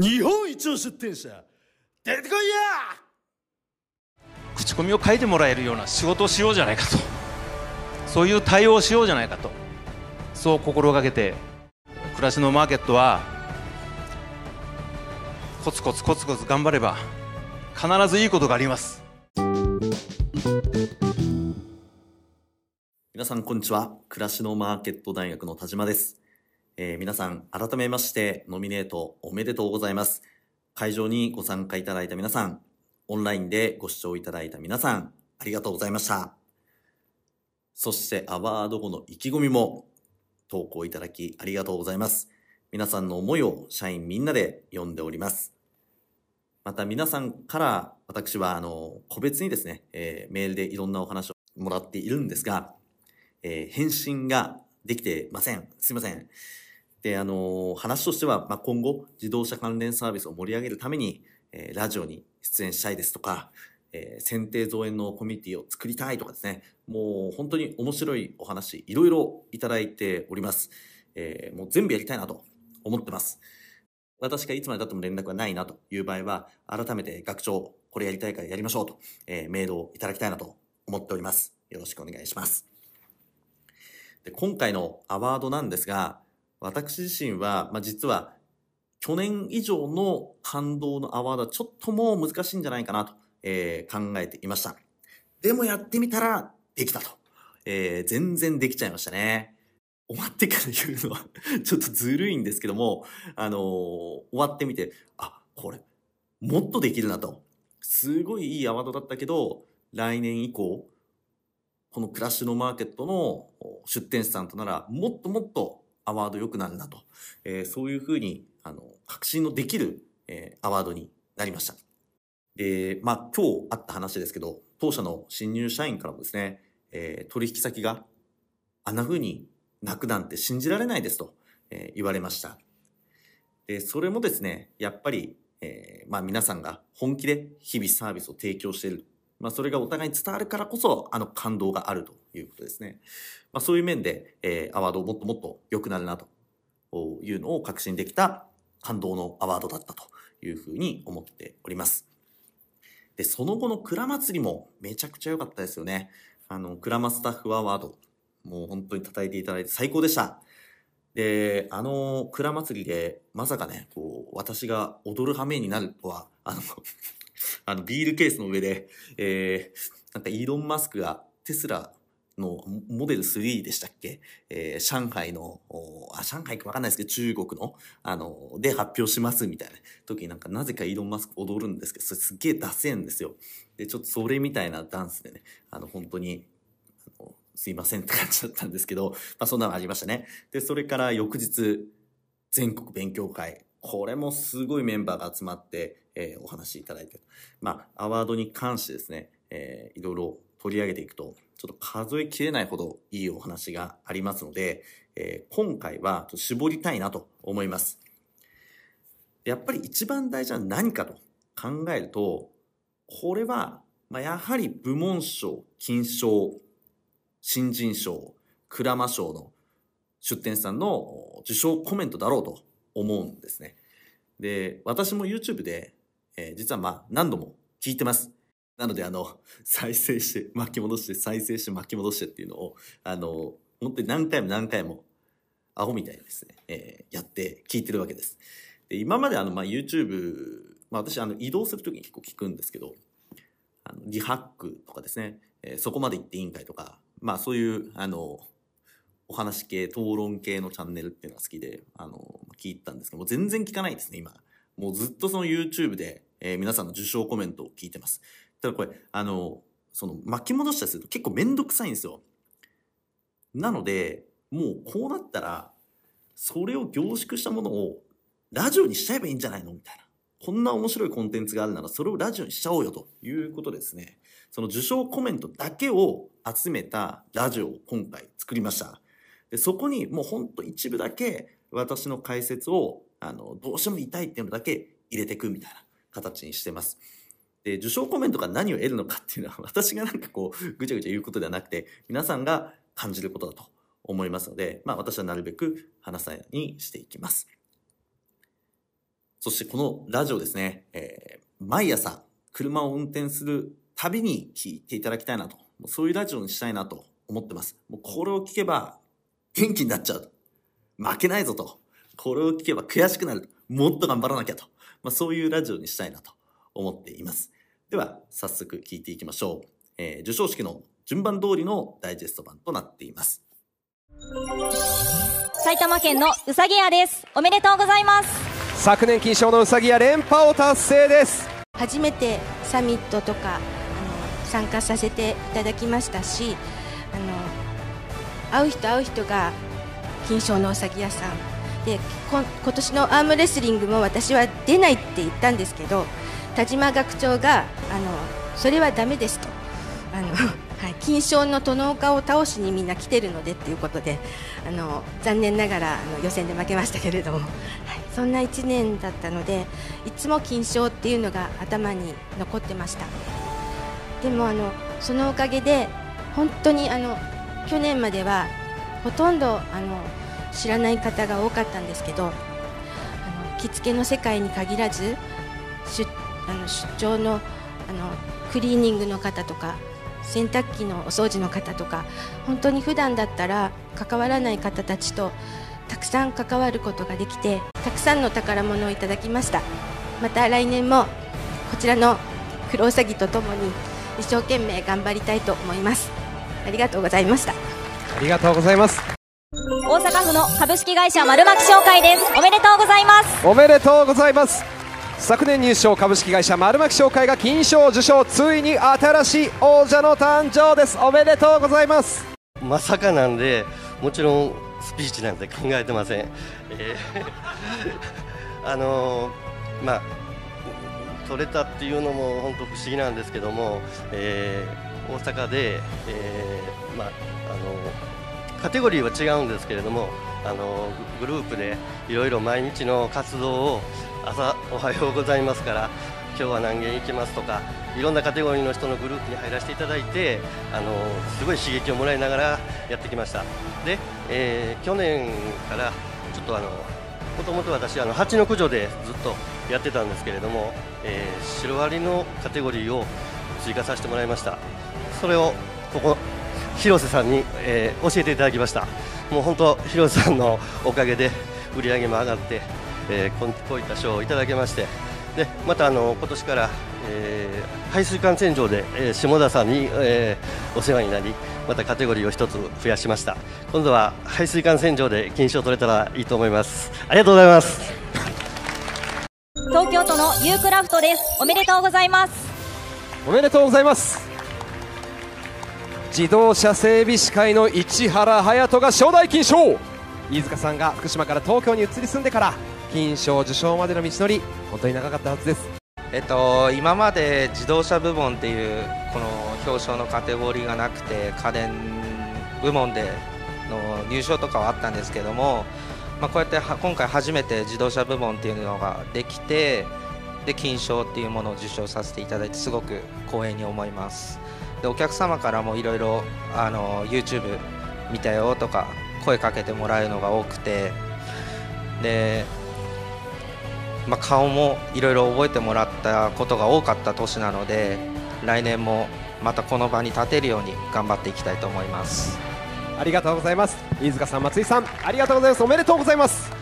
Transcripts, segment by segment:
日本一の出店者出てこいや!口コミを書いてもらえるような仕事をしようじゃないかと。そういう対応をしようじゃないかと。そう心がけて暮らしのマーケットはコツコツコツコツ頑張れば必ずいいことがあります。皆さんこんにちは。暮らしのマーケット大学の田島です、えー皆さん改めましてノミネートおめでとうございます会場にご参加いただいた皆さんオンラインでご視聴いただいた皆さんありがとうございましたそしてアワード後の意気込みも投稿いただきありがとうございます皆さんの思いを社員みんなで読んでおりますまた皆さんから私はあの個別にですね、えーメールでいろんなお話をもらっているんですが、えー返信ができてません。すいません。で、あの話としては、まあ、今後、自動車関連サービスを盛り上げるために、えーラジオに出演したいですとか、えー選定造園のコミュニティを作りたいとかですね、もう本当に面白いお話、いろいろいただいております。えーもう全部やりたいなと思ってます。私がいつまで経っても連絡がないなという場合は、改めて学長、これやりたいからやりましょうと、えーメールをいただきたいなと思っております。よろしくお願いします。で今回のアワードなんですが、私自身は、まあ、実は、去年以上の感動のアワードはちょっともう難しいんじゃないかなと、えー考えていました。でもやってみたらできたと。えー全然できちゃいましたね。終わってから言うのは ちょっとずるいんですけども、あのー終わってみて、あ、これ、もっとできるなと。すごいいいアワードだったけど、来年以降、このクラッシュのマーケットの出店者さんとなら、もっともっとアワード良くなるなと。えーそういうふうに、あの、確信のできる、えーアワードになりました。で、まあ、今日あった話ですけど、当社の新入社員からもですね、えー取引先があんな風に泣くなんて信じられないですと、えー言われました。で、それもですね、やっぱり、えーまあ皆さんが本気で日々サービスを提供している。まあそれがお互いに伝わるからこそ、あの感動があるということですね。まあそういう面で、えーアワードをもっともっと良くなるなというのを確信できた感動のアワードだったというふうに思っております。で、その後の蔵祭りもめちゃくちゃ良かったですよね。あの、蔵マスタッフアワード、もう本当に叩いていただいて最高でした。で、あの、蔵祭りで、まさかね、こう、私が踊る羽目になるとは、あの、あの、ビールケースの上で、えー、なんかイーロン・マスクがテスラのモデル3でしたっけ？えー上海の、あ、上海かわかんないですけど、中国の、あの、で発表しますみたいな時になんかなぜかイーロン・マスク踊るんですけど、それすげえダセんですよ。で、ちょっとそれみたいなダンスでね、あの、本当に、あのすいませんって感じだったんですけど、まあそんなのありましたね。で、それから翌日、全国勉強会。これもすごいメンバーが集まって、えーお話しいただいて。まあ、アワードに関してですね、えーいろいろ取り上げていくと、ちょっと数えきれないほどいいお話がありますので、えー今回はちょっと絞りたいなと思います。やっぱり一番大事な何かと考えると、これは、まあ、やはり部門賞、金賞、新人賞、クラマ賞の出展さんの受賞コメントだろうと思うんですね。で、私も YouTube で、えー実はまあ何度も聞いてます。なのであの、再生して巻き戻して再生して巻き戻してっていうのを、あの、本当に何回も何回もアホみたいにですね、えーやって聞いてるわけです。で、今まであの、まあ YouTube、まあ私あの移動するときに結構聞くんですけど、あのリハックとかですね、えーそこまで行っていいんかいとか、まあそういう、あの、お話系、討論系のチャンネルっていうのが好きで、あの、聞いたんですけど、もう全然聞かないですね、今。もうずっとその YouTube で、えー皆さんの受賞コメントを聞いてます。ただこれ、あの、その巻き戻したりすると結構めんどくさいんですよ。なので、もうこうなったら、それを凝縮したものをラジオにしちゃえばいいんじゃないの？みたいな。こんな面白いコンテンツがあるならそれをラジオにしちゃおうよということですね。その受賞コメントだけを集めたラジオを今回作りました。でそこにもうほんと一部だけ私の解説をあのどうしても言いっていうのだけ入れていくみたいな形にしてます。で、受賞コメントが何を得るのかっていうのは 私がなんかこうぐちゃぐちゃ言うことではなくて皆さんが感じることだと思いますので、まあ私はなるべく話さないようにしていきます。そしてこのラジオですね、えー、毎朝車を運転するたびに聞いていただきたいなと、そういうラジオにしたいなと思ってます。もうこれを聞けば元気になっちゃう。負けないぞと。これを聞けば悔しくなる。もっと頑張らなきゃと。まあ、そういうラジオにしたいなと思っています。では、早速聞いていきましょう。えー、授賞式の順番通りのダイジェスト版となっています。埼玉県のうさぎ屋です。おめでとうございます。昨年金賞のうさぎ屋連覇を達成です。初めてサミットとかあの参加させていただきましたし、あの会う人会う人が金賞のうさぎ屋さんで今年のアームレスリングも私は出ないって言ったんですけど田島学長があのそれはだめですと。あの、はい、金賞の殿岡を倒しにみんな来てるのでということであの残念ながらあの予選で負けましたけれども、はい、そんな1年だったのでいつも金賞っていうのが頭に残ってました。でもあのそのおかげで本当にあの去年まではほとんどあの知らない方が多かったんですけどあの着付けの世界に限らず出あの出張のあのクリーニングの方とか洗濯機のお掃除の方とか本当に普段だったら関わらない方たちとたくさん関わることができてたくさんの宝物をいただきました。また来年もこちらのクロウサギとともに一生懸命頑張りたいと思います。ありがとうございました。ありがとうございます。大阪府の株式会社丸巻商会です。おめでとうございます。おめでとうございます。昨年入賞株式会社丸巻商会が金賞受賞ついに新しい王者の誕生です。おめでとうございます。まさかなんでもちろんスピーチなんて考えてません、えー、あのー、まあ取れたっていうのも本当不思議なんですけども、えー、大阪で、えー、まああのカテゴリーは違うんですけれどもあのグループでいろいろ毎日の活動を朝 おはようございますから今日は何軒行きますとかいろんなカテゴリーの人のグループに入らせていただいてあのすごい刺激をもらいながらやってきました。で、えー、去年からちょっとあのもともと私あの蜂の駆除でずっとやってたんですけれども、えー、シロアリのカテゴリーを追加させてもらいました。それをここ広瀬さんに、えー、教えていただきました。もう本当広瀬さんのおかげで売り上げも上がって、えー、こういった賞をいただけましてでまたあの今年から、えー、排水管洗浄で、えー、下田さんに、えー、お世話になりまたカテゴリーを1つ増やしました。今度は排水管洗浄で金賞取れたらいいと思います。ありがとうございます。東京都のユークラフトです。おめでとうございます。おめでとうございます自動車整備士会の市原隼人が初代金賞飯塚さんが福島から東京に移り住んでから金賞受賞までの道のり本当に長かったはずですえっと、今まで自動車部門っていうこの表彰のカテゴリーがなくて家電部門での入賞とかはあったんですけども、まあ、こうやって今回初めて自動車部門っていうのができてで金賞っていうものを受賞させていただいてすごく光栄に思います。でお客様からもいろいろ YouTube 見たよとか声かけてもらえるのが多くてで、まあ、顔もいろいろ覚えてもらったことが多かった年なので来年もまたこの場に立てるように頑張っていきたいと思います。ありがとうございます。飯塚さん松井さんありがとうございます。おめでとうございます。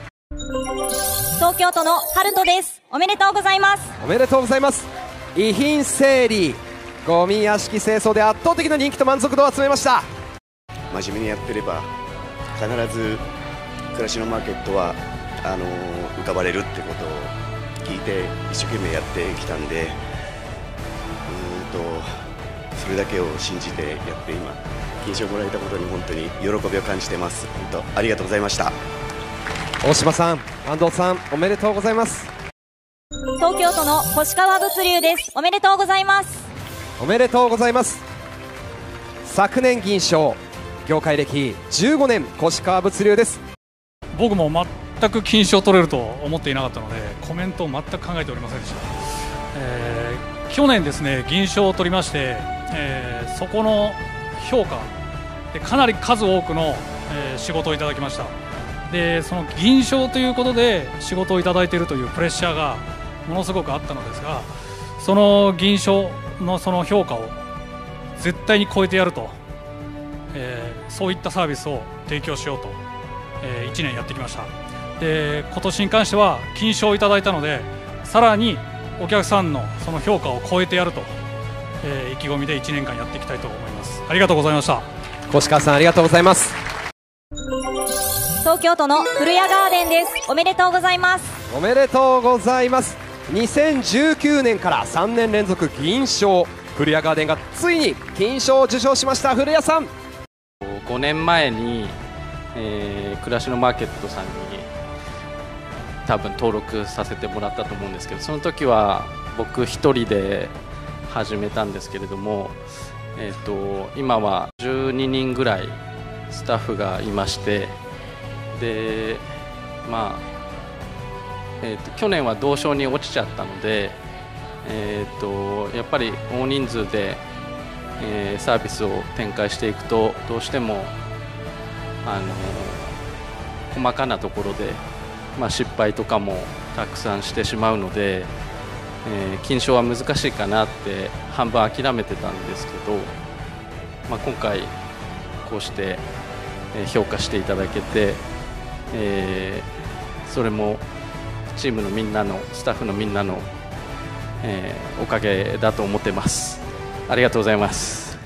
東京都の春人です。おめでとうございます。おめでとうございます。遺品整理ゴミ屋敷清掃で圧倒的な人気と満足度を集めました。真面目にやってれば必ず暮らしのマーケットはあの浮かばれるってことを聞いて一生懸命やってきたんでうんとそれだけを信じてやって今金賞をもらえたことに本当に喜びを感じてます。本当ありがとうございました。大島さん安藤さんおめでとうございます。東京都の越川物流です。おめでとうございますおめでとうございます。昨年銀賞業界歴15年越川物流です。僕も全く金賞取れると思っていなかったのでコメントを全く考えておりませんでした、えー、去年ですね銀賞を取りまして、えー、そこの評価でかなり数多くの、えー、仕事をいただきました。でその銀賞ということで仕事をいただいているというプレッシャーがものすごくあったのですがその銀賞のその評価を絶対に超えてやると、えー、そういったサービスを提供しようと、えー、1年やってきました。で今年に関しては金賞をいただいたのでさらにお客さんのその評価を超えてやると、えー、意気込みで1年間やっていきたいと思います。ありがとうございました。越川さんありがとうございます。東京都の古谷ガーデンです。おめでとうございます。おめでとうございます2019年から3年連続銀賞古谷ガーデンがついに金賞を受賞しました。古谷さん。5年前に、えー、暮らしのマーケットさんに多分登録させてもらったと思うんですけどその時は僕1人で始めたんですけれども、えーと、今は12人ぐらいスタッフがいましてでまあえーと、去年は同賞に落ちちゃったので、えーと、やっぱり大人数で、えー、サービスを展開していくとどうしても、あの細かなところで、まあ、失敗とかもたくさんしてしまうので、えー、金賞は難しいかなって半分諦めてたんですけど、まあ、今回こうして評価していただけて、えー、それもチームのみんなのスタッフのみんなの、えー、おかげだと思ってますありがとうございます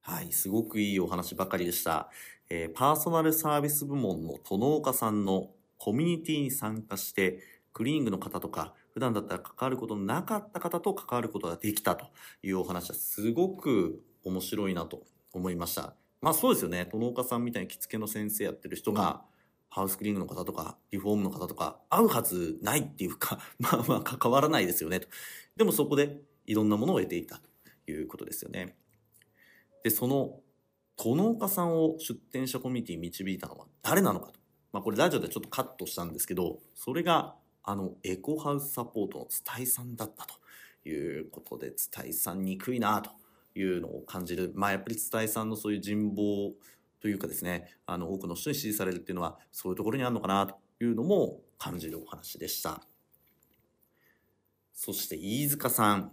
はいすごくいいお話ばかりでした、えー、パーソナルサービス部門の殿岡さんのコミュニティに参加してクリーニングの方とか普段だったら関わることのなかった方と関わることができたというお話はすごく面白いなと思いました。まあそうですよね。殿岡さんみたいに着付けの先生やってる人が、ハウスクリーニングの方とか、リフォームの方とか、会うはずないっていうか、まあまあ関わらないですよねと。でもそこでいろんなものを得ていたということですよね。で、その、殿岡さんを出展者コミュニティに導いたのは誰なのかと。まあこれラジオでちょっとカットしたんですけど、それがあのエコハウスサポートの伝井さんだったということで、伝井さん憎いなというのを感じる。まあやっぱり伝井さんのそういう人望というかですね、あの、多くの人に支持されるっていうのは、そういうところにあるのかなというのも感じるお話でした。そして、飯塚さん。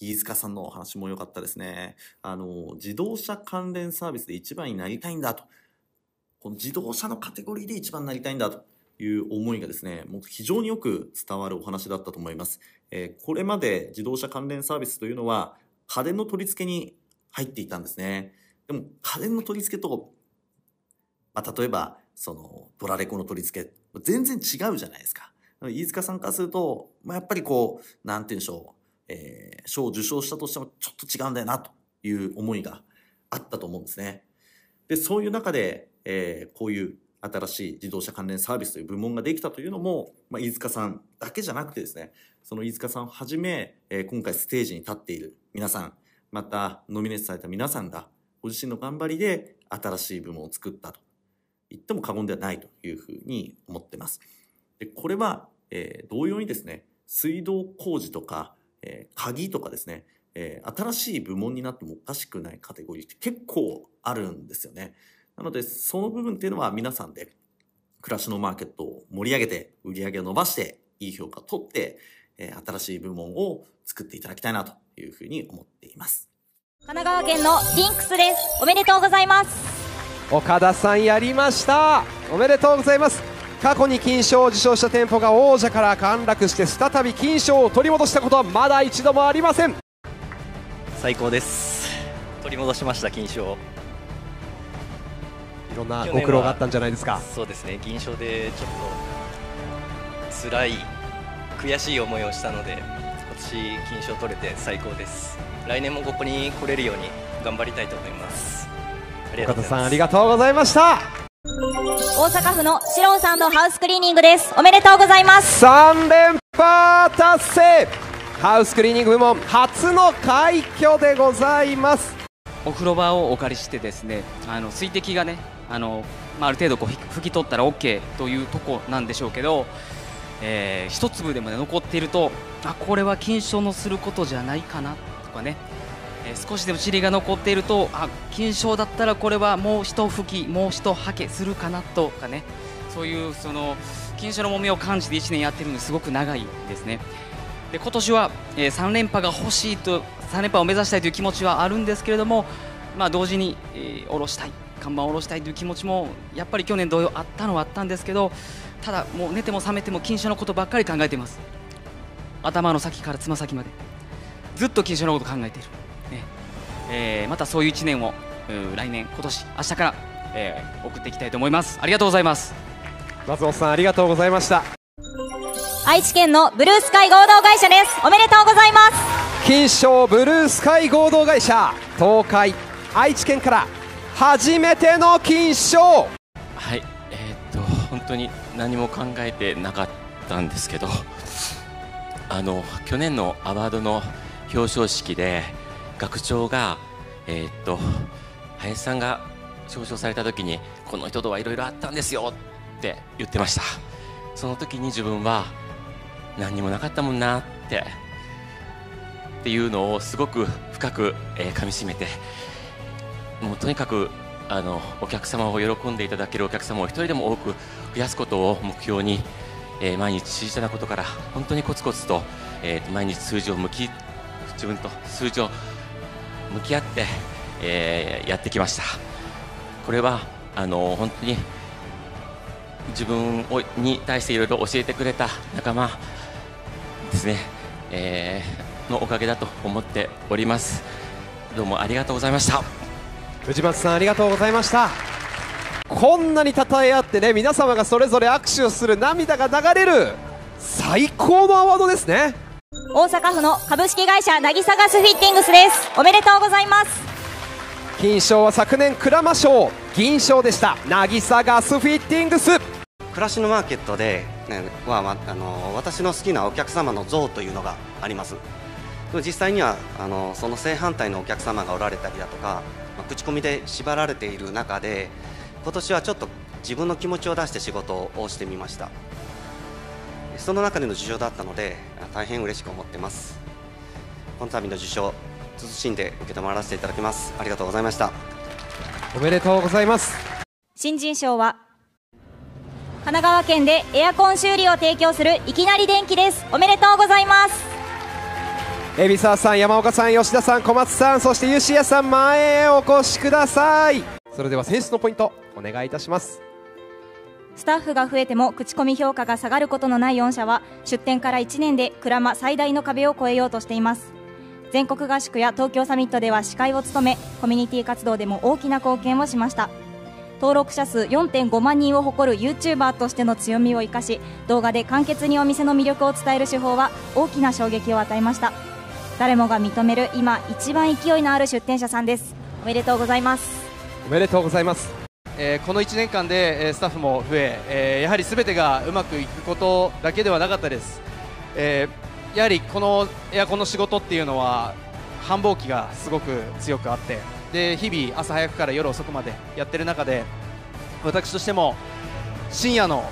飯塚さんのお話も良かったですね。あの、自動車関連サービスで一番になりたいんだと。この自動車のカテゴリーで一番になりたいんだという思いがですね、もう非常によく伝わるお話だったと思います。えー、これまで自動車関連サービスというのは、家電の取り付けに入っていたんですね。でも家電の取り付けと、まあ、例えば、その、ドラレコの取り付け、全然違うじゃないですか。飯塚さんからすると、まあ、やっぱりこう、なんて言うんでしょう、えー、賞を受賞したとしてもちょっと違うんだよな、という思いがあったと思うんですね。で、そういう中で、えー、こういう新しい自動車関連サービスという部門ができたというのも、まあ、飯塚さんだけじゃなくてですね、その飯塚さんをはじめ、えー、今回ステージに立っている皆さん、またノミネートされた皆さんが、ご自身の頑張りで新しい部門を作ったと言っても過言ではないというふうに思ってます。でこれは、えー、同様にですね、水道工事とか、えー、鍵とかですね、えー、新しい部門になってもおかしくないカテゴリーって結構あるんですよね。なので、その部分っていうのは皆さんで暮らしのマーケットを盛り上げて、売り上げを伸ばして、いい評価を取って、えー、新しい部門を作っていただきたいなというふうに思っています。神奈川県のリンクスです。おめでとうございます。岡田さんやりました。おめでとうございます。過去に金賞を受賞した店舗が王者から陥落して再び金賞を取り戻したことはまだ一度もありません。最高です。取り戻しました金賞いろんなご苦労があったんじゃないですか。そうですね。銀賞でちょっと辛い悔しい思いをしたので今年金賞取れて最高です来年もここに来れるように頑張りたいと思います。岡田さんありがとうございました。大阪府のシロンさんのハウスクリーニングです。おめでとうございます。3連覇達成。ハウスクリーニング部門初の快挙でございます。お風呂場をお借りしてですねあの水滴がねあの、まあ、ある程度こう拭き取ったら OK というとこなんでしょうけど、えー、一粒でも、ね、残っているとあこれは金賞のすることじゃないかな。とかね、えー少しでも塵が残っているとあ金賞だったらこれはもう一吹きもう一はけするかなとかね。そういうその金賞の重みを感じて1年やってるのですごく長いですね。で今年は、え3連覇が欲しいと3連覇を目指したいという気持ちはあるんですけれども、まあ、同時に、えー下ろしたい看板を下ろしたいという気持ちもやっぱり去年同様あったのはあったんですけどただもう寝ても覚めても金賞のことばっかり考えています。頭の先からつま先まで。ずっと金賞のこと考えている、ね。えーまたそういう1年をうん来年今年明日から、えー送っていきたいと思います。ありがとうございます。松本さんありがとうございました。愛知県のブルースカイ合同会社です。おめでとうございます。金賞ブルースカイ合同会社東海愛知県から初めての金賞。はい、えーっと本当に何も考えてなかったんですけどあの去年のアワードの表彰式で学長が、えーっと林さんが表彰された時にこの人とはいろいろあったんですよって言ってました。その時に自分は何にもなかったもんなってっていうのをすごく深く、えー噛みしめてもうとにかくあのお客様を喜んでいただけるお客様を一人でも多く増やすことを目標に、えー毎日小さなことから本当にコツコツと、えー毎日数字を向き自分と数字を向き合って、えーやってきました。これはあの本当に自分をに対していろいろ教えてくれた仲間ですね、えーのおかげだと思っております。どうもありがとうございました。藤松さんありがとうございました。こんなに称え合ってね皆様がそれぞれ握手をする涙が流れる最高のアワードですね。大阪府の株式会社渚ガスフィッティングスです。おめでとうございます。金賞は昨年鞍馬賞銀賞でした。渚ガスフィッティングス。暮らしのマーケットで、ね、は、まあの私の好きなお客様の像というのがあります。でも実際にはあのその正反対のお客様がおられたりだとか、まあ口コミで縛られている中で今年はちょっと自分の気持ちを出して仕事をしてみましたその中での受賞だったので大変嬉しく思ってます。この度の受賞謹んで受け止まらせていただきます。ありがとうございました。おめでとうございます。新人賞は神奈川県でエアコン修理を提供するいきなり電気です。おめでとうございます。海老沢さん山岡さん吉田さん小松さんそして吉谷さん前へお越しください。それでは選出のポイントお願いいたしますスタッフが増えても口コミ評価が下がることのない4社は出展から1年で鞍馬最大の壁を越えようとしています。全国合宿や東京サミットでは司会を務めコミュニティ活動でも大きな貢献をしました。登録者数4.5万人を誇る YouTuber としての強みを生かし動画で簡潔にお店の魅力を伝える手法は大きな衝撃を与えました。誰もが認める今一番勢いのある出店者さんです。おめでとうございます。おめでとうございます。えーこの1年間で、スタッフも増ええーやはりすべてがうまくいくことだけではなかったです、えーやはりこのエアコンの仕事っていうのは繁忙期がすごく強くあってで日々朝早くから夜遅くまでやってる中で私としても深夜の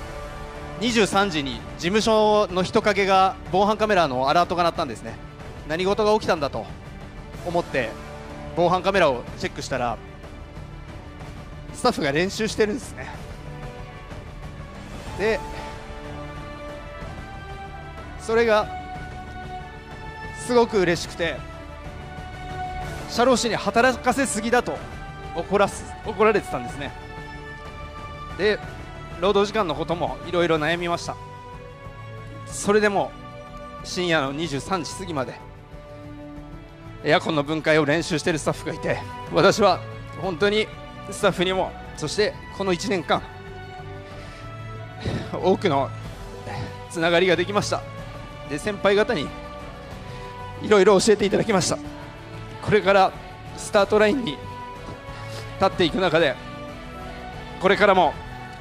23時に事務所の人影が防犯カメラのアラートが鳴ったんですね。何事が起きたんだと思って防犯カメラをチェックしたらスタッフが練習してるんですね。でそれがすごく嬉しくて社労士に働かせすぎだと怒らす怒られてたんですね。で労働時間のこともいろいろ悩みました。それでも深夜の23時過ぎまでエアコンの分解を練習しているスタッフがいて私は本当にスタッフにもそしてこの1年間多くのつながりができました。で先輩方にいろいろ教えていただきました。これからスタートラインに立っていく中でこれからも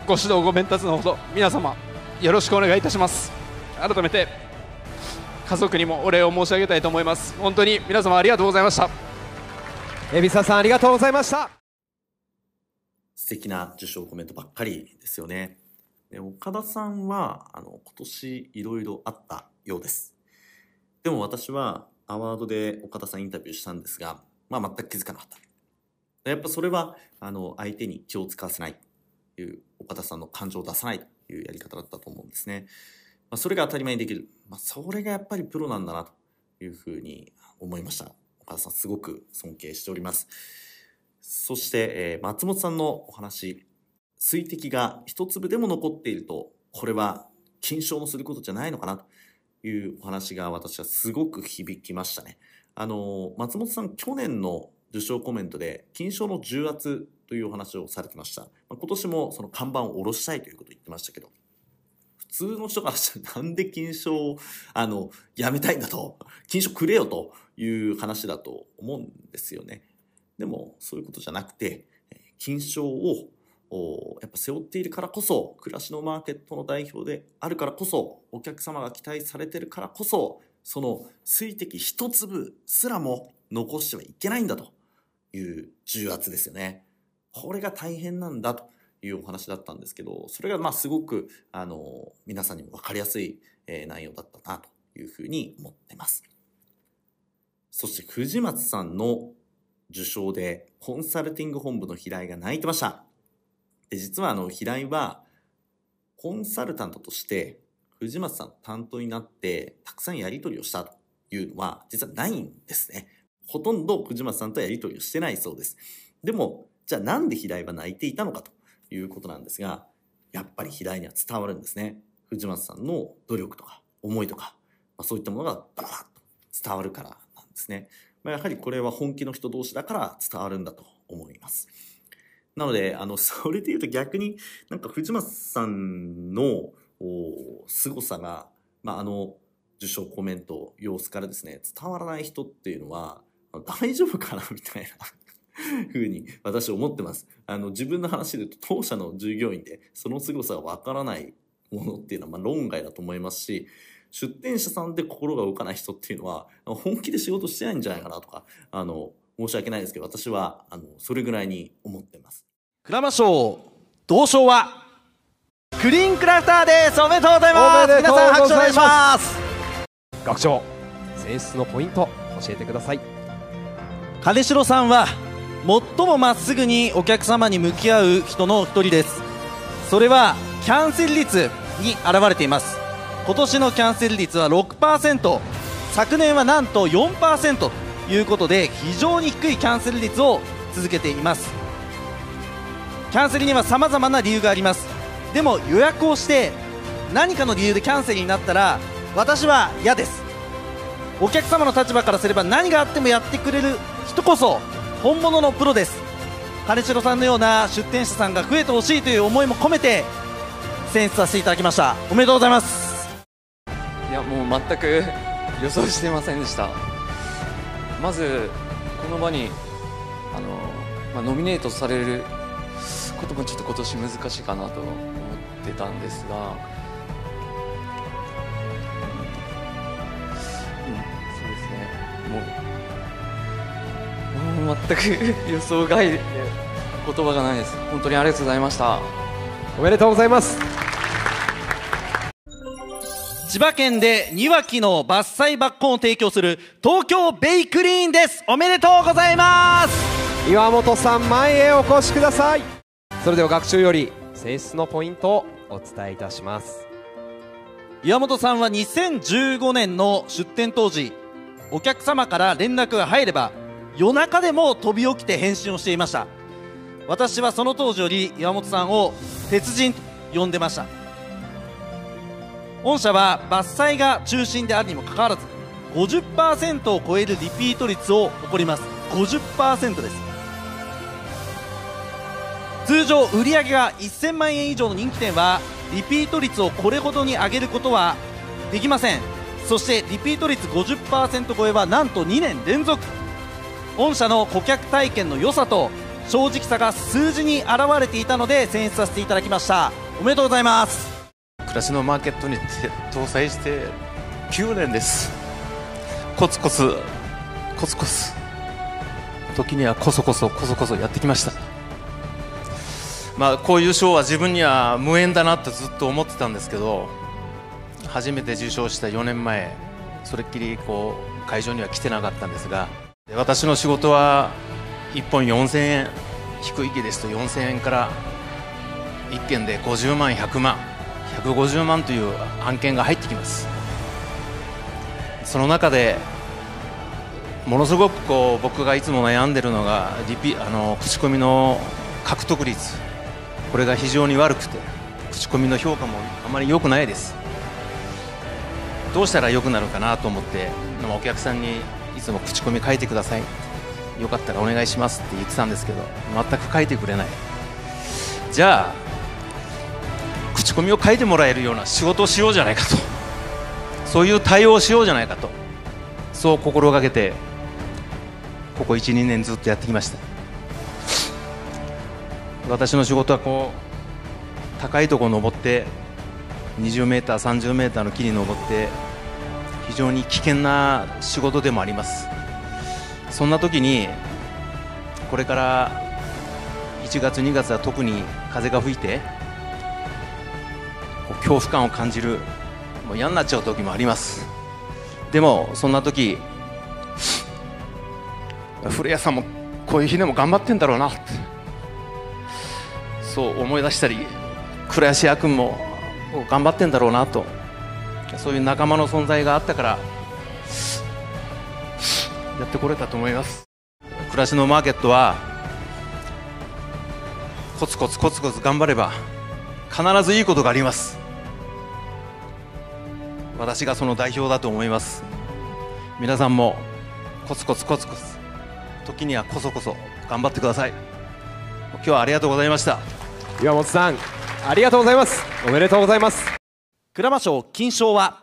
ご指導ご鞭達のほど皆様よろしくお願いいたします。改めて家族にもお礼を申し上げたいと思います。本当に皆様ありがとうございました。海老沢さんありがとうございました。素敵な受賞コメントばっかりですよね。で岡田さんは、あの、今年いろいろあったようです。でも私はアワードで岡田さんインタビューしたんですが、まあ、全く気づかなかった。やっぱそれは、あの、相手に気を使わせないという、岡田さんの感情を出さないというやり方だったと思うんですね。まあ、それが当たり前にできる。まあ、それがやっぱりプロなんだなというふうに思いました。岡田さん、すごく尊敬しております。そして、えー松本さんのお話、水滴が一粒でも残っていると、これは金賞のすることじゃないのかなというお話が私はすごく響きましたね。あの、松本さん、去年の受賞コメントで、金賞の重圧というお話をされてました。まあ今年もその看板を下ろしたいということを言ってましたけど、普通の人からしたらなんで金賞を、あの、やめたいんだと、金賞くれよという話だと思うんですよね。でも、そういうことじゃなくて、金賞をやっぱ背負っているからこそ、暮らしのマーケットの代表であるからこそ、お客様が期待されてるからこそ、その水滴一粒すらも残してはいけないんだという重圧ですよね。これが大変なんだというお話だったんですけど、それがまあすごく、あの、皆さんにも分かりやすい、内容だったなというふうに思ってます。そして藤松さんの受賞でコンサルティング本部の平井が泣いてました。で、実はあの平井はコンサルタントとして藤松さん担当になってたくさんやり取りをしたというのは実はないんですね。ほとんど藤松さんとやり取りをしてないそうです。でも、じゃあなんで平井は泣いていたのかということなんですが、やっぱり平井には伝わるんですね。藤松さんの努力とか思いとか、まあ、そういったものがバーッと伝わるからなんですね。まあ、やはりこれは本気の人同士だから伝わるんだと思います。なので、あの、それで言うと逆になんか藤松さんのお凄さが、まあ、あの、受賞コメント、様子からですね、伝わらない人っていうのは、大丈夫かなみたいな ふうに私思ってます。あの、自分の話で言うと当社の従業員でその凄さがわからないものっていうのは、まあ、論外だと思いますし、出店者さんで心が動かない人っていうのは、本気で仕事してないんじゃないかなとか、あの、申し訳ないですけど、私は、あの、それぐらいに思ってます。クラマ賞銅賞はクリーンクラフターですおめでとうございます。おめでとうございます。皆さん拍手お願いします。学長。選出のポイント教えてください。金城さんは最もまっすぐにお客様に向き合う人の一人です。それはキャンセル率に現れています今年のキャンセル率は6%昨年はなんと4%ということで非常に低いキャンセル率を続けています。キャンセルには様々な理由があります。でも予約をして何かの理由でキャンセルになったら私は嫌です。お客様の立場からすれば何があってもやってくれる人こそ本物のプロです。金城さんのような出店者さんが増えてほしいという思いも込めて選出させていただきました。おめでとうございます。もう全く予想していませんでした。まずこの場にあの、まあ、ノミネートされることもちょっと今年難しいかなと思ってたんですが、うん、そうですね。もうもう全く 予想外で言葉がないです。本当にありがとうございました。おめでとうございます。千葉県で庭木の伐採抜根を提供する東京ベイクリーンです。おめでとうございます。岩本さん前へお越しください。それでは学習より選出のポイントをお伝えいたします。岩本さんは2015年の出店当時お客様から連絡が入れば夜中でも飛び起きて返信をしていました。私はその当時より岩本さんを鉄人と呼んでました御社は伐採が中心であるにもかかわらず50%を超えるリピート率を誇ります。50%です。通常売上が1000万円以上の人気店はリピート率をこれほどに上げることはできません。そしてリピート率50%超えはなんと2年連続。御社の顧客体験の良さと正直さが数字に表れていたので選出させていただきました。おめでとうございます。暮らしのマーケットに搭載して9年です。コツコツコツコツ。時にはこそこそこそこそやってきました。まあこういう賞は自分には無縁だなってずっと思ってたんですけど初めて受賞した4年前それっきりこう会場には来てなかったんですが私の仕事は1本4000円低い木ですと4000円から1件で50万100万。150万という案件が入ってきます。その中でものすごくこう僕がいつも悩んでるのがリピあの口コミの獲得率。これが非常に悪くて口コミの評価もあまり良くないです。どうしたら良くなるかなと思ってお客さんにいつも口コミ書いてください。よかったらお願いしますって言ってたんですけど全く書いてくれない。じゃあコミを書いてもらえるような仕事をしようじゃないかと。そういう対応をしようじゃないかと。そう心がけてここ12年ずっとやってきました。私の仕事はこう高いところ登って20メーター30メーターの木に登って非常に危険な仕事でもあります。そんな時にこれから1月2月は特に風が吹いて恐怖感を感じるもう嫌になっちゃう時もあります。でもそんな時古谷さんもこういう日でも頑張ってんだろうなってそう思い出したり倉橋屋君も頑張ってんだろうなとそういう仲間の存在があったからやってこれたと思います。暮らしのマーケットはコツコツコツコツ頑張れば必ずいいことがあります。私がその代表だと思います。皆さんもコツコツコツコツ時にはこそこそ頑張ってください。今日はありがとうございました。岩本さんありがとうございます。おめでとうございます。鞍馬賞金賞は？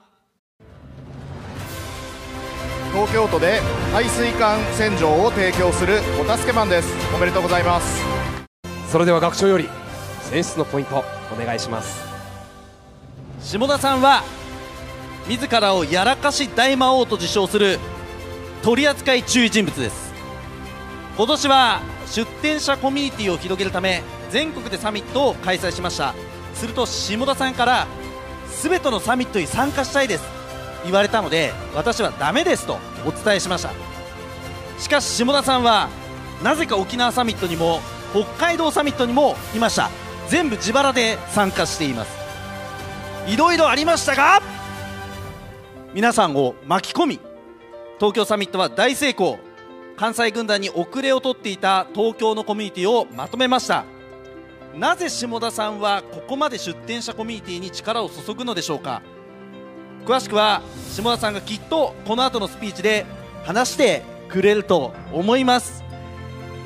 東京都で排水管洗浄を提供するお助けマンです。おめでとうございます。それでは学長より選出のポイントお願いします。下田さんは自らをやらかし大魔王と自称する取扱注意人物です。今年は出展者コミュニティを広げるため全国でサミットを開催しました。すると下田さんから全てのサミットに参加したいです言われたので私はダメですとお伝えしました。しかし下田さんはなぜか沖縄サミットにも北海道サミットにもいました。全部自腹で参加しています。いろいろありましたが皆さんを巻き込み東京サミットは大成功。関西軍団に遅れを取っていた東京のコミュニティをまとめました。なぜ下田さんはここまで出展者コミュニティに力を注ぐのでしょうか。詳しくは下田さんがきっとこの後のスピーチで話してくれると思います。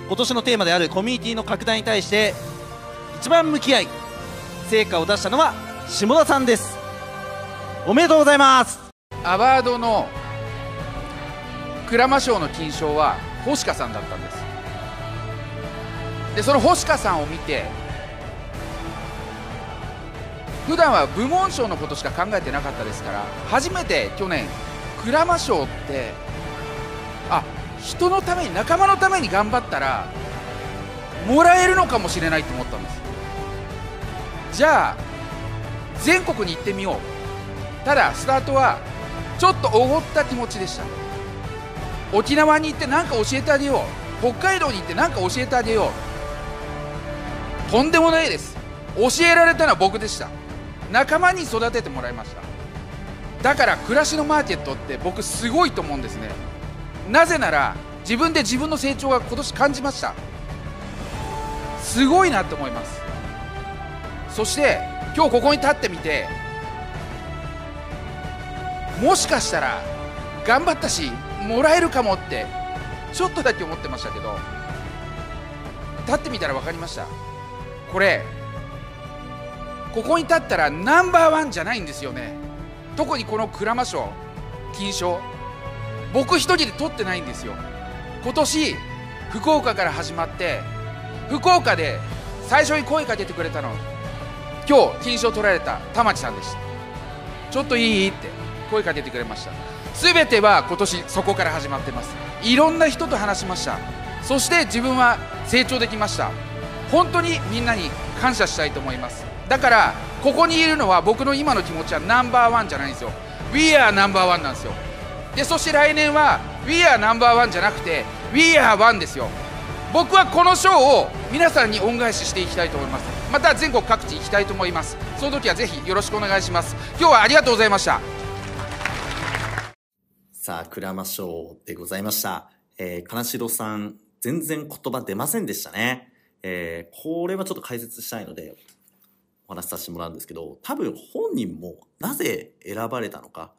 今年のテーマであるコミュニティの拡大に対して一番向き合い成果を出したのは下田さんです。おめでとうございます。アワードの鞍馬賞の金賞は星香さんだったんです。でその星香さんを見て普段は部門賞のことしか考えてなかったですから初めて去年鞍馬賞ってあ人のために仲間のために頑張ったらもらえるのかもしれないと思ったんです。じゃあ全国に行ってみよう。ただスタートはちょっとおごった気持ちでした。沖縄に行って何か教えてあげよう。北海道に行って何か教えてあげよう。とんでもないです。教えられたのは僕でした。仲間に育ててもらいました。だから暮らしのマーケットって僕すごいと思うんですね。なぜなら自分で自分の成長が今年感じました。すごいなと思います。そして今日ここに立ってみてもしかしたら頑張ったしもらえるかもってちょっとだけ思ってましたけど立ってみたら分かりました。これここに立ったらナンバーワンじゃないんですよね。特にこの鞍馬賞金賞僕一人で取ってないんですよ。今年福岡から始まって福岡で最初に声かけてくれたの今日金賞取られた田町さんでした。ちょっといい？って声かけてくれました。全ては今年そこから始まってます。いろんな人と話しました。そして自分は成長できました。本当にみんなに感謝したいと思います。だからここにいるのは僕の今の気持ちはナンバーワンじゃないんですよ。We are ナンバーワンなんですよ。でそして来年は We are number one じゃなくて We are one ですよ。僕はこの賞を皆さんに恩返ししていきたいと思いますまた全国各地行きたいと思いますその時はぜひよろしくお願いします今日はありがとうございましたさあ、鞍馬賞でございました。えー、金城さん、全然言葉出ませんでしたね。えー、これはちょっと解説したいので、お話しさせてもらうんですけど、多分本人もなぜ選ばれたのか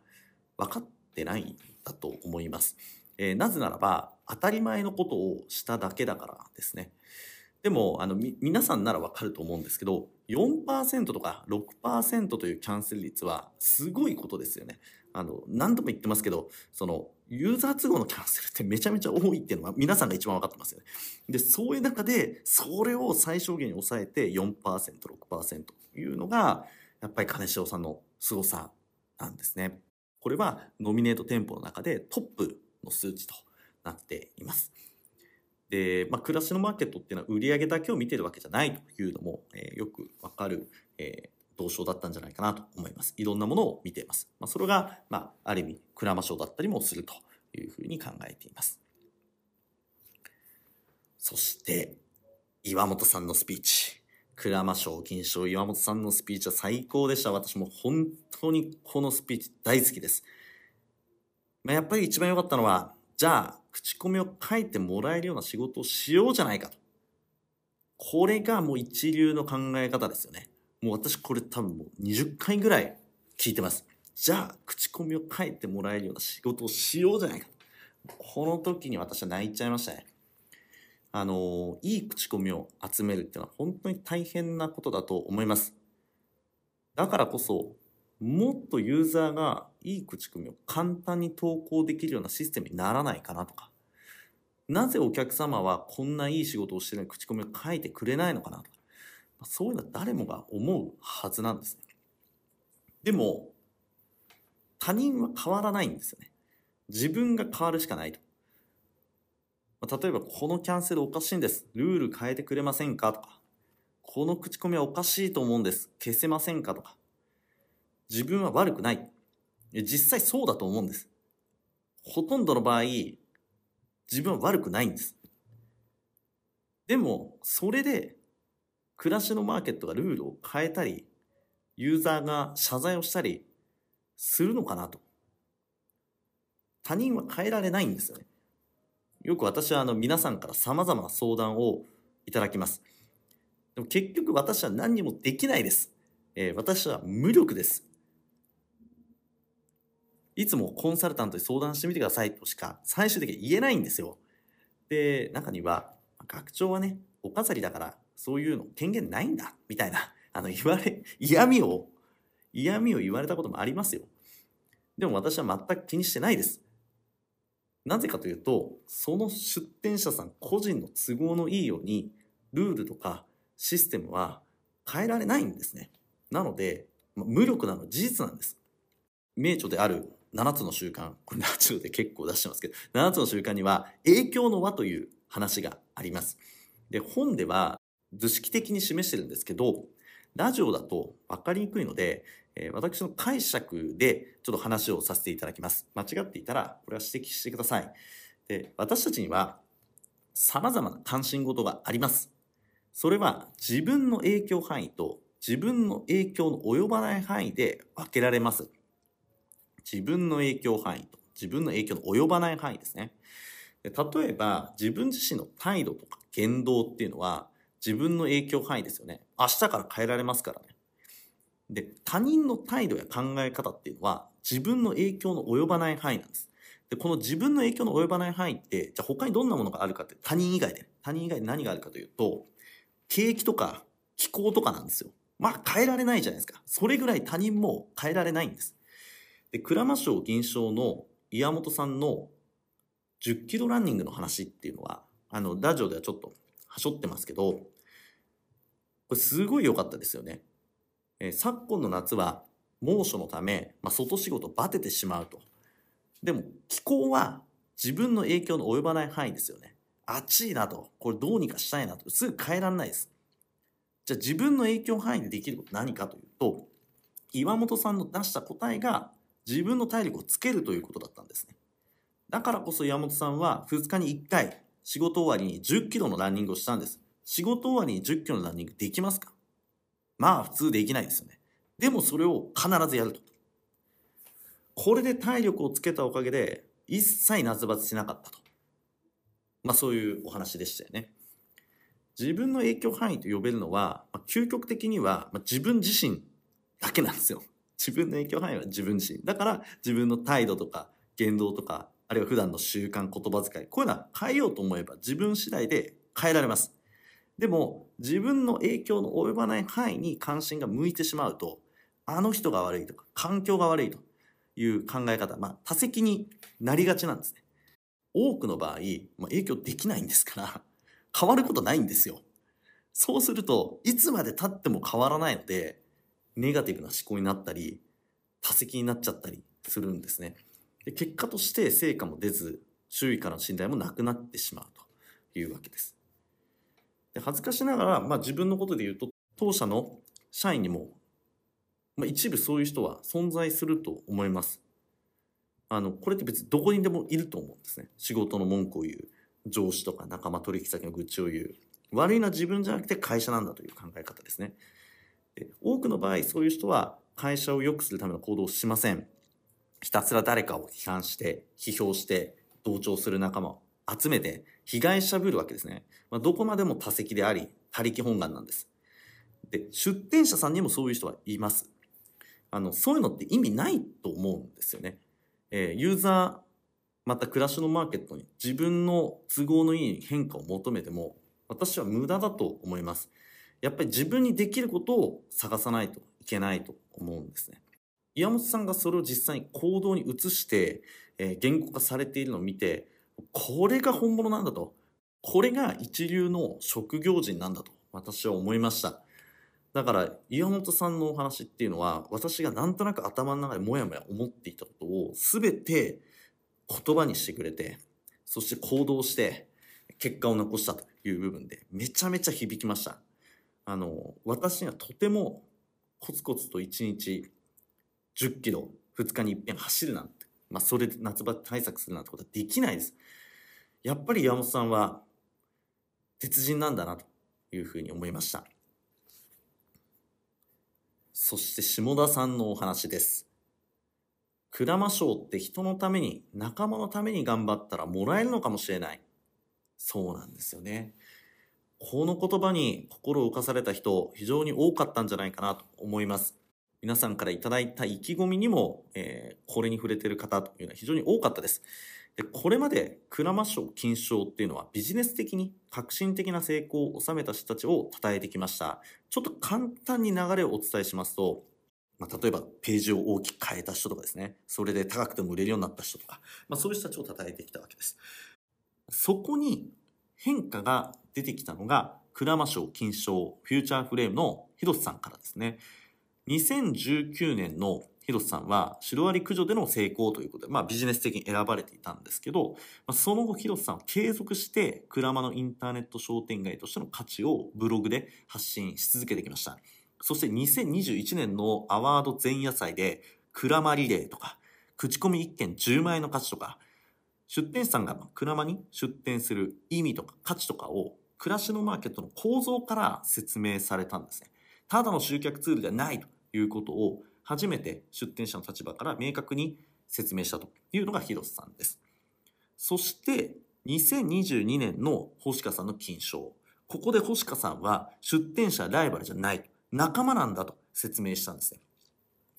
分かってないんだと思います。えー、なぜならば、当たり前のことをしただけだからですね。でも、あの、皆さんならわかると思うんですけど、4%とか6%というキャンセル率はすごいことですよね。あの、何度も言ってますけど、その、ユーザー都合のキャンセルってめちゃめちゃ多いっていうのは皆さんが一番わかってますよね。で、そういう中で、それを最小限に抑えて4%、6%というのが、やっぱり金城さんの凄さなんですね。これはノミネート店舗の中でトップの数値となっています。で、まあ、暮らしのマーケットっていうのは売上だけを見てるわけじゃないというのも、えーよくわかる、えー同賞だったんじゃないかなと思います。いろんなものを見ています。まあ、それが、まあ、ある意味、鞍馬賞だったりもするというふうに考えています。そして、岩本さんのスピーチ。鞍馬賞、銀賞、岩本さんのスピーチは最高でした。私も本当にこのスピーチ大好きです。まあ、やっぱり一番良かったのは、じゃあ、口コミを書いてもらえるような仕事をしようじゃないかと。これがもう一流の考え方ですよね。もう私これ多分もう20回ぐらい聞いてます。じゃあ、口コミを書いてもらえるような仕事をしようじゃないかと。この時に私は泣いちゃいましたね。あの、いい口コミを集めるっていうのは本当に大変なことだと思います。だからこそ、もっとユーザーがいい口コミを簡単に投稿できるようなシステムにならないかなとか、なぜお客様はこんないい仕事をしてるのに口コミを書いてくれないのかなとか、そういうのは誰もが思うはずなんですね。でも、他人は変わらないんですよね。自分が変わるしかないと。例えば、このキャンセルおかしいんです。ルール変えてくれませんかとか、この口コミはおかしいと思うんです。消せませんかとか、自分は悪くない。実際そうだと思うんです。ほとんどの場合、自分は悪くないんです。でも、それで、暮らしのマーケットがルールを変えたり、ユーザーが謝罪をしたりするのかなと。他人は変えられないんですよね。よく私はあの皆さんから様々な相談をいただきます。でも結局私は何にもできないです。えー私は無力です。いつもコンサルタントに相談してみてくださいとしか最終的に言えないんですよ。で、中には、学長はね、お飾りだからそういうの権限ないんだ、みたいな、あの言われ、嫌味を、嫌味を言われたこともありますよ。でも私は全く気にしてないです。なぜかというと、その出店者さん個人の都合のいいように、ルールとかシステムは変えられないんですね。なので、無力なのは事実なんです。名著である7つの習慣、これ7つで結構出してますけど、7つの習慣には影響の輪という話があります。で、本では図式的に示してるんですけど、ラジオだと分かりにくいので、えー私の解釈でちょっと話をさせていただきます。間違っていたら、これは指摘してください。で、私たちには様々な関心事があります。それは自分の影響範囲と自分の影響の及ばない範囲で分けられます。自分の影響範囲と自分の影響の及ばない範囲ですね。で例えば、自分自身の態度とか言動っていうのは自分の影響範囲ですよね。明日から変えられますからね。で、他人の態度や考え方っていうのは自分の影響の及ばない範囲なんです。で、この自分の影響の及ばない範囲って、じゃあ他にどんなものがあるかって他人以外で、他人以外で何があるかというと、景気とか気候とかなんですよ。まあ変えられないじゃないですか。それぐらい他人も変えられないんです。で、鞍馬賞銀賞の岩本さんの10キロランニングの話っていうのは、あの、ラジオではちょっとはしょってますけど、これすごい良かったですよね。えー昨今の夏は猛暑のため、まあ、外仕事バテてしまうと。でも気候は自分の影響の及ばない範囲ですよね。暑いなと。これどうにかしたいなと。すぐ変えられないです。じゃあ自分の影響範囲でできること何かというと、岩本さんの出した答えが自分の体力をつけるということだったんですね。だからこそ山本さんは2日に1回、仕事終わりに10キロのランニングをしたんです。仕事終わりに10キロのランニングできますか？まあ普通できないですよね。でもそれを必ずやると。これで体力をつけたおかげで、一切夏バテしなかったと。まあそういうお話でしたよね。自分の影響範囲と呼べるのは、まあ、究極的には、まあ、自分自身だけなんですよ。自分の影響範囲は自分自身。だから自分の態度とか言動とか、あるいは普段の習慣、言葉遣い、こういうのは変えようと思えば自分次第で変えられます。でも、自分の影響の及ばない範囲に関心が向いてしまうと、あの人が悪いとか、環境が悪いという考え方、まあ、多責になりがちなんですね。多くの場合、まあ、影響できないんですから、変わることないんですよ。そうすると、いつまで経っても変わらないので、ネガティブな思考になったり、多責になっちゃったりするんですね。で結果として成果も出ず、周囲からの信頼もなくなってしまうというわけです。で恥ずかしながら、まあ、自分のことで言うと、当社の社員にも、まあ、一部そういう人は存在すると思います。あの、これって別にどこにでもいると思うんですね。仕事の文句を言う。上司とか仲間取引先の愚痴を言う。悪いのは自分じゃなくて会社なんだという考え方ですね。で多くの場合、そういう人は会社を良くするための行動をしません。ひたすら誰かを批判して、批評して、同調する仲間を集めて、被害者ぶるわけですね。まあ、どこまでも多責であり、他力本願なんです。で、出店者さんにもそういう人はいます。あの、そういうのって意味ないと思うんですよね。えーユーザー、また暮らしのマーケットに自分の都合のいい変化を求めても、私は無駄だと思います。やっぱり自分にできることを探さないといけないと思うんですね。岩本さんがそれを実際に行動に移して、えー言語化されているのを見て、これが本物なんだと。これが一流の職業人なんだと私は思いました。だから岩本さんのお話っていうのは私がなんとなく頭の中でもやもや思っていたことを全て言葉にしてくれて、そして行動して結果を残したという部分でめちゃめちゃ響きました。あの、私にはとてもコツコツと1日10キロ2日に一遍走るなんて、まあそれで夏場対策するなんてことはできないです。やっぱり岩本さんは鉄人なんだなというふうに思いました。そして下田さんのお話です。鞍馬賞って人のために、仲間のために頑張ったらもらえるのかもしれない。そうなんですよね。この言葉に心を動かされた人、非常に多かったんじゃないかなと思います。皆さんからいただいた意気込みにも、えーこれに触れている方というのは非常に多かったです。でこれまで鞍馬賞金賞っていうのはビジネス的に革新的な成功を収めた人たちを称えてきました。ちょっと簡単に流れをお伝えしますと、まあ、例えばページを大きく変えた人とかですね、それで高くても売れるようになった人とか、まあ、そういう人たちを称えてきたわけです。そこに変化が出てきたのが、鞍馬賞金賞フューチャーフレームの広瀬さんからですね。2019年の広瀬さんはシロアリ駆除での成功ということで、まあビジネス的に選ばれていたんですけど、その後広瀬さんは継続して鞍馬のインターネット商店街としての価値をブログで発信し続けてきました。そして2021年のアワード前夜祭で、鞍馬リレーとか、口コミ1件10万円の価値とか、出店者さんが鞍馬に出店する意味とか価値とかを暮らしのマーケットの構造から説明されたんですね。ただの集客ツールではないということを初めて出店者の立場から明確に説明したというのが広瀬さんです。そして2022年の星香さんの金賞。ここで星香さんは出店者ライバルじゃない。仲間なんだと説明したんですね。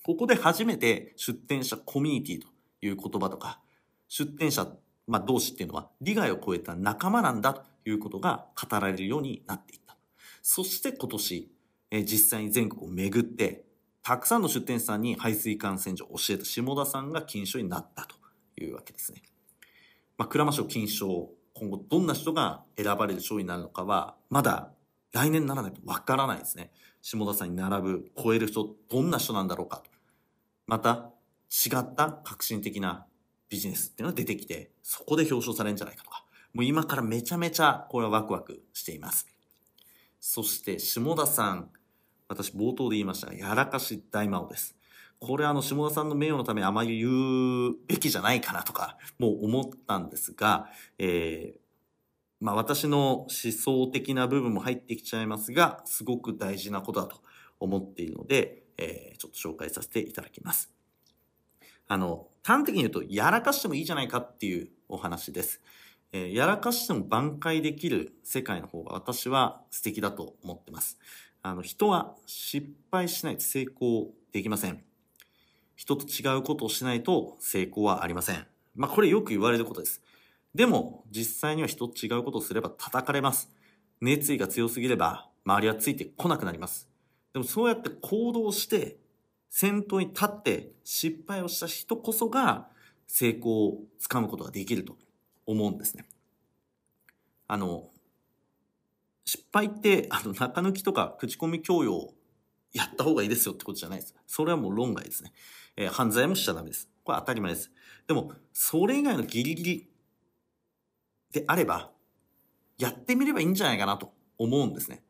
ここで初めて出店者コミュニティという言葉とか、出店者、まあ、同士っていうのは利害を超えた仲間なんだということが語られるようになっていった。そして今年、え実際に全国を巡って、たくさんの出店者さんに排水管洗浄を教えた下田さんが金賞になったというわけですね。まあ、鞍馬賞金賞、今後どんな人が選ばれる賞になるのかは、まだ来年にならないとわからないですね。下田さんに並ぶ、超える人、どんな人なんだろうかと。また、違った革新的なビジネスっていうのが出てきて、そこで表彰されるんじゃないかとか。もう今からめちゃめちゃ、これはワクワクしています。そして、下田さん。私、冒頭で言いましたが、やらかし大魔王です。これあの、下田さんの名誉のためにあまり言うべきじゃないかなとか、もう思ったんですが、えー、まあ私の思想的な部分も入ってきちゃいますが、すごく大事なことだと思っているので、えー、ちょっと紹介させていただきます。あの、端的に言うと、やらかしてもいいじゃないかっていうお話です。えー、やらかしても挽回できる世界の方が私は素敵だと思ってます。あの、人は失敗しないと成功できません。人と違うことをしないと成功はありません。まあ、これよく言われることです。でも、実際には人と違うことをすれば叩かれます。熱意が強すぎれば、周りはついてこなくなります。でも、そうやって行動して、先頭に立って失敗をした人こそが成功をつかむことができると思うんですね。あの、失敗って、あの、中抜きとか口コミ強要やった方がいいですよってことじゃないです。それはもう論外ですね。えー、犯罪もしちゃダメです。これ当たり前です。でも、それ以外のギリギリであれば、やってみればいいんじゃないかなと思うんですね。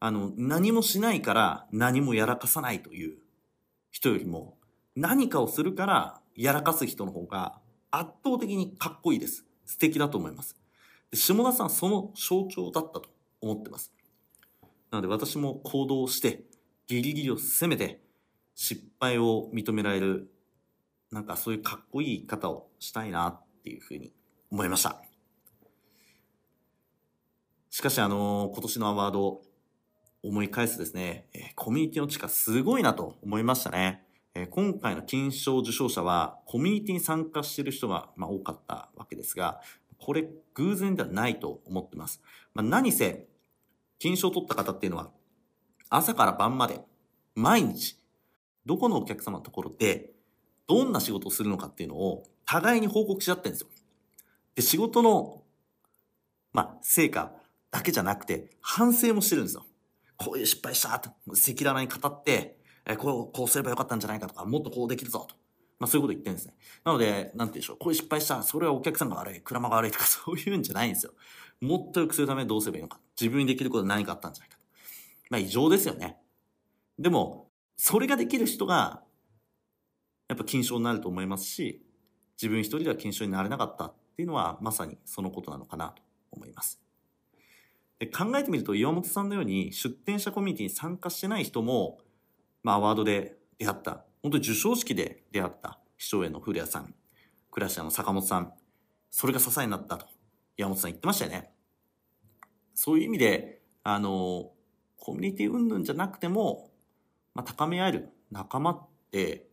あの、何もしないから何もやらかさないという人よりも、何かをするからやらかす人の方が圧倒的にかっこいいです。素敵だと思います。で下田さんその象徴だったと思ってます。なので私も行動して、ギリギリを攻めて、失敗を認められる、なんかそういうかっこいい方をしたいなっていうふうに思いました。しかしあの今年のアワード、思い返すですね、えコミュニティの力すごいなと思いましたね。え今回の金賞受賞者はコミュニティに参加している人が、ま、多かったわけですが、これ偶然ではないと思ってます。まあ、何せ、金賞を取った方っていうのは、朝から晩まで、毎日、どこのお客様のところで、どんな仕事をするのかっていうのを、互いに報告し合ってるんですよ。で、仕事の、まあ、成果だけじゃなくて、反省もしてるんですよ。こういう失敗したと、赤裸々に語って、えこう、こうすればよかったんじゃないかとか、もっとこうできるぞと。まあそういうこと言ってるんですね。なので、なんて言うんでしょう。こういう失敗した、それはお客さんが悪い、車が悪いとか そういうんじゃないんですよ。もっと良くするためにどうすればいいのか。自分にできること何かあったんじゃないかと。まあ異常ですよね。でも、それができる人が、やっぱ金賞になると思いますし、自分一人では金賞になれなかったっていうのは、まさにそのことなのかなと思います。で考えてみると、岩本さんのように出展者コミュニティに参加してない人も、まあ、アワードで出会った、本当に授賞式で出会った。秘書園の古谷さん、クラシアの坂本さん、それが支えになったと、岩本さん言ってましたよね。そういう意味で、あの、コミュニティ云々じゃなくても、まあ、高め合える仲間って、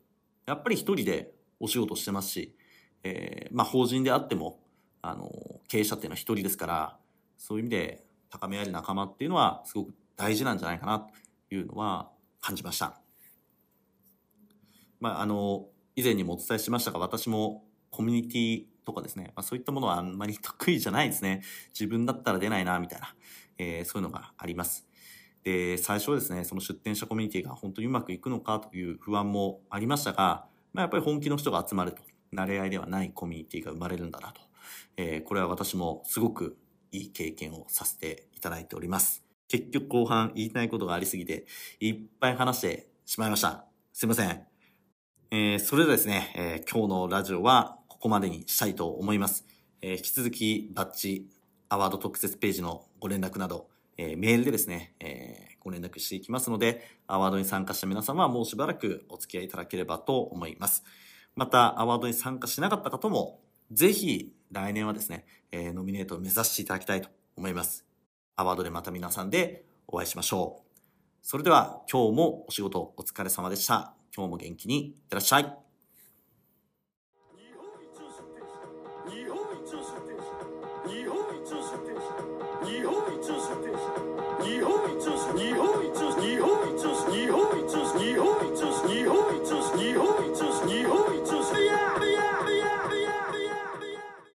やっぱり一人でお仕事してますし、えー、まあ、法人であっても、あの、経営者っていうのは一人ですから、そういう意味で高め合える仲間っていうのはすごく大事なんじゃないかなというのは感じました。まあ、あの、以前にもお伝えしましたが、私もコミュニティとかですね、まあ、そういったものはあんまり得意じゃないですね。自分だったら出ないな、みたいな、えー、そういうのがあります。で、最初はですね、その出店者コミュニティが本当にうまくいくのかという不安もありましたが、まあ、やっぱり本気の人が集まると、慣れ合いではないコミュニティが生まれるんだなと。えー、これは私もすごくいい経験をさせていただいております。結局後半言いたいことがありすぎて、いっぱい話してしまいました。すいません。えー、それではですね、えー、今日のラジオはここまでにしたいと思います。えー、引き続きバッジ、アワード特設ページのご連絡など、えメールでですね、えご連絡していきますので、アワードに参加した皆様はもうしばらくお付き合いいただければと思います。また、アワードに参加しなかった方も、ぜひ来年はですね、えー、ノミネートを目指していただきたいと思います。アワードでまた皆さんでお会いしましょう。それでは今日もお仕事お疲れ様でした。今日も元気にいってらっしゃい。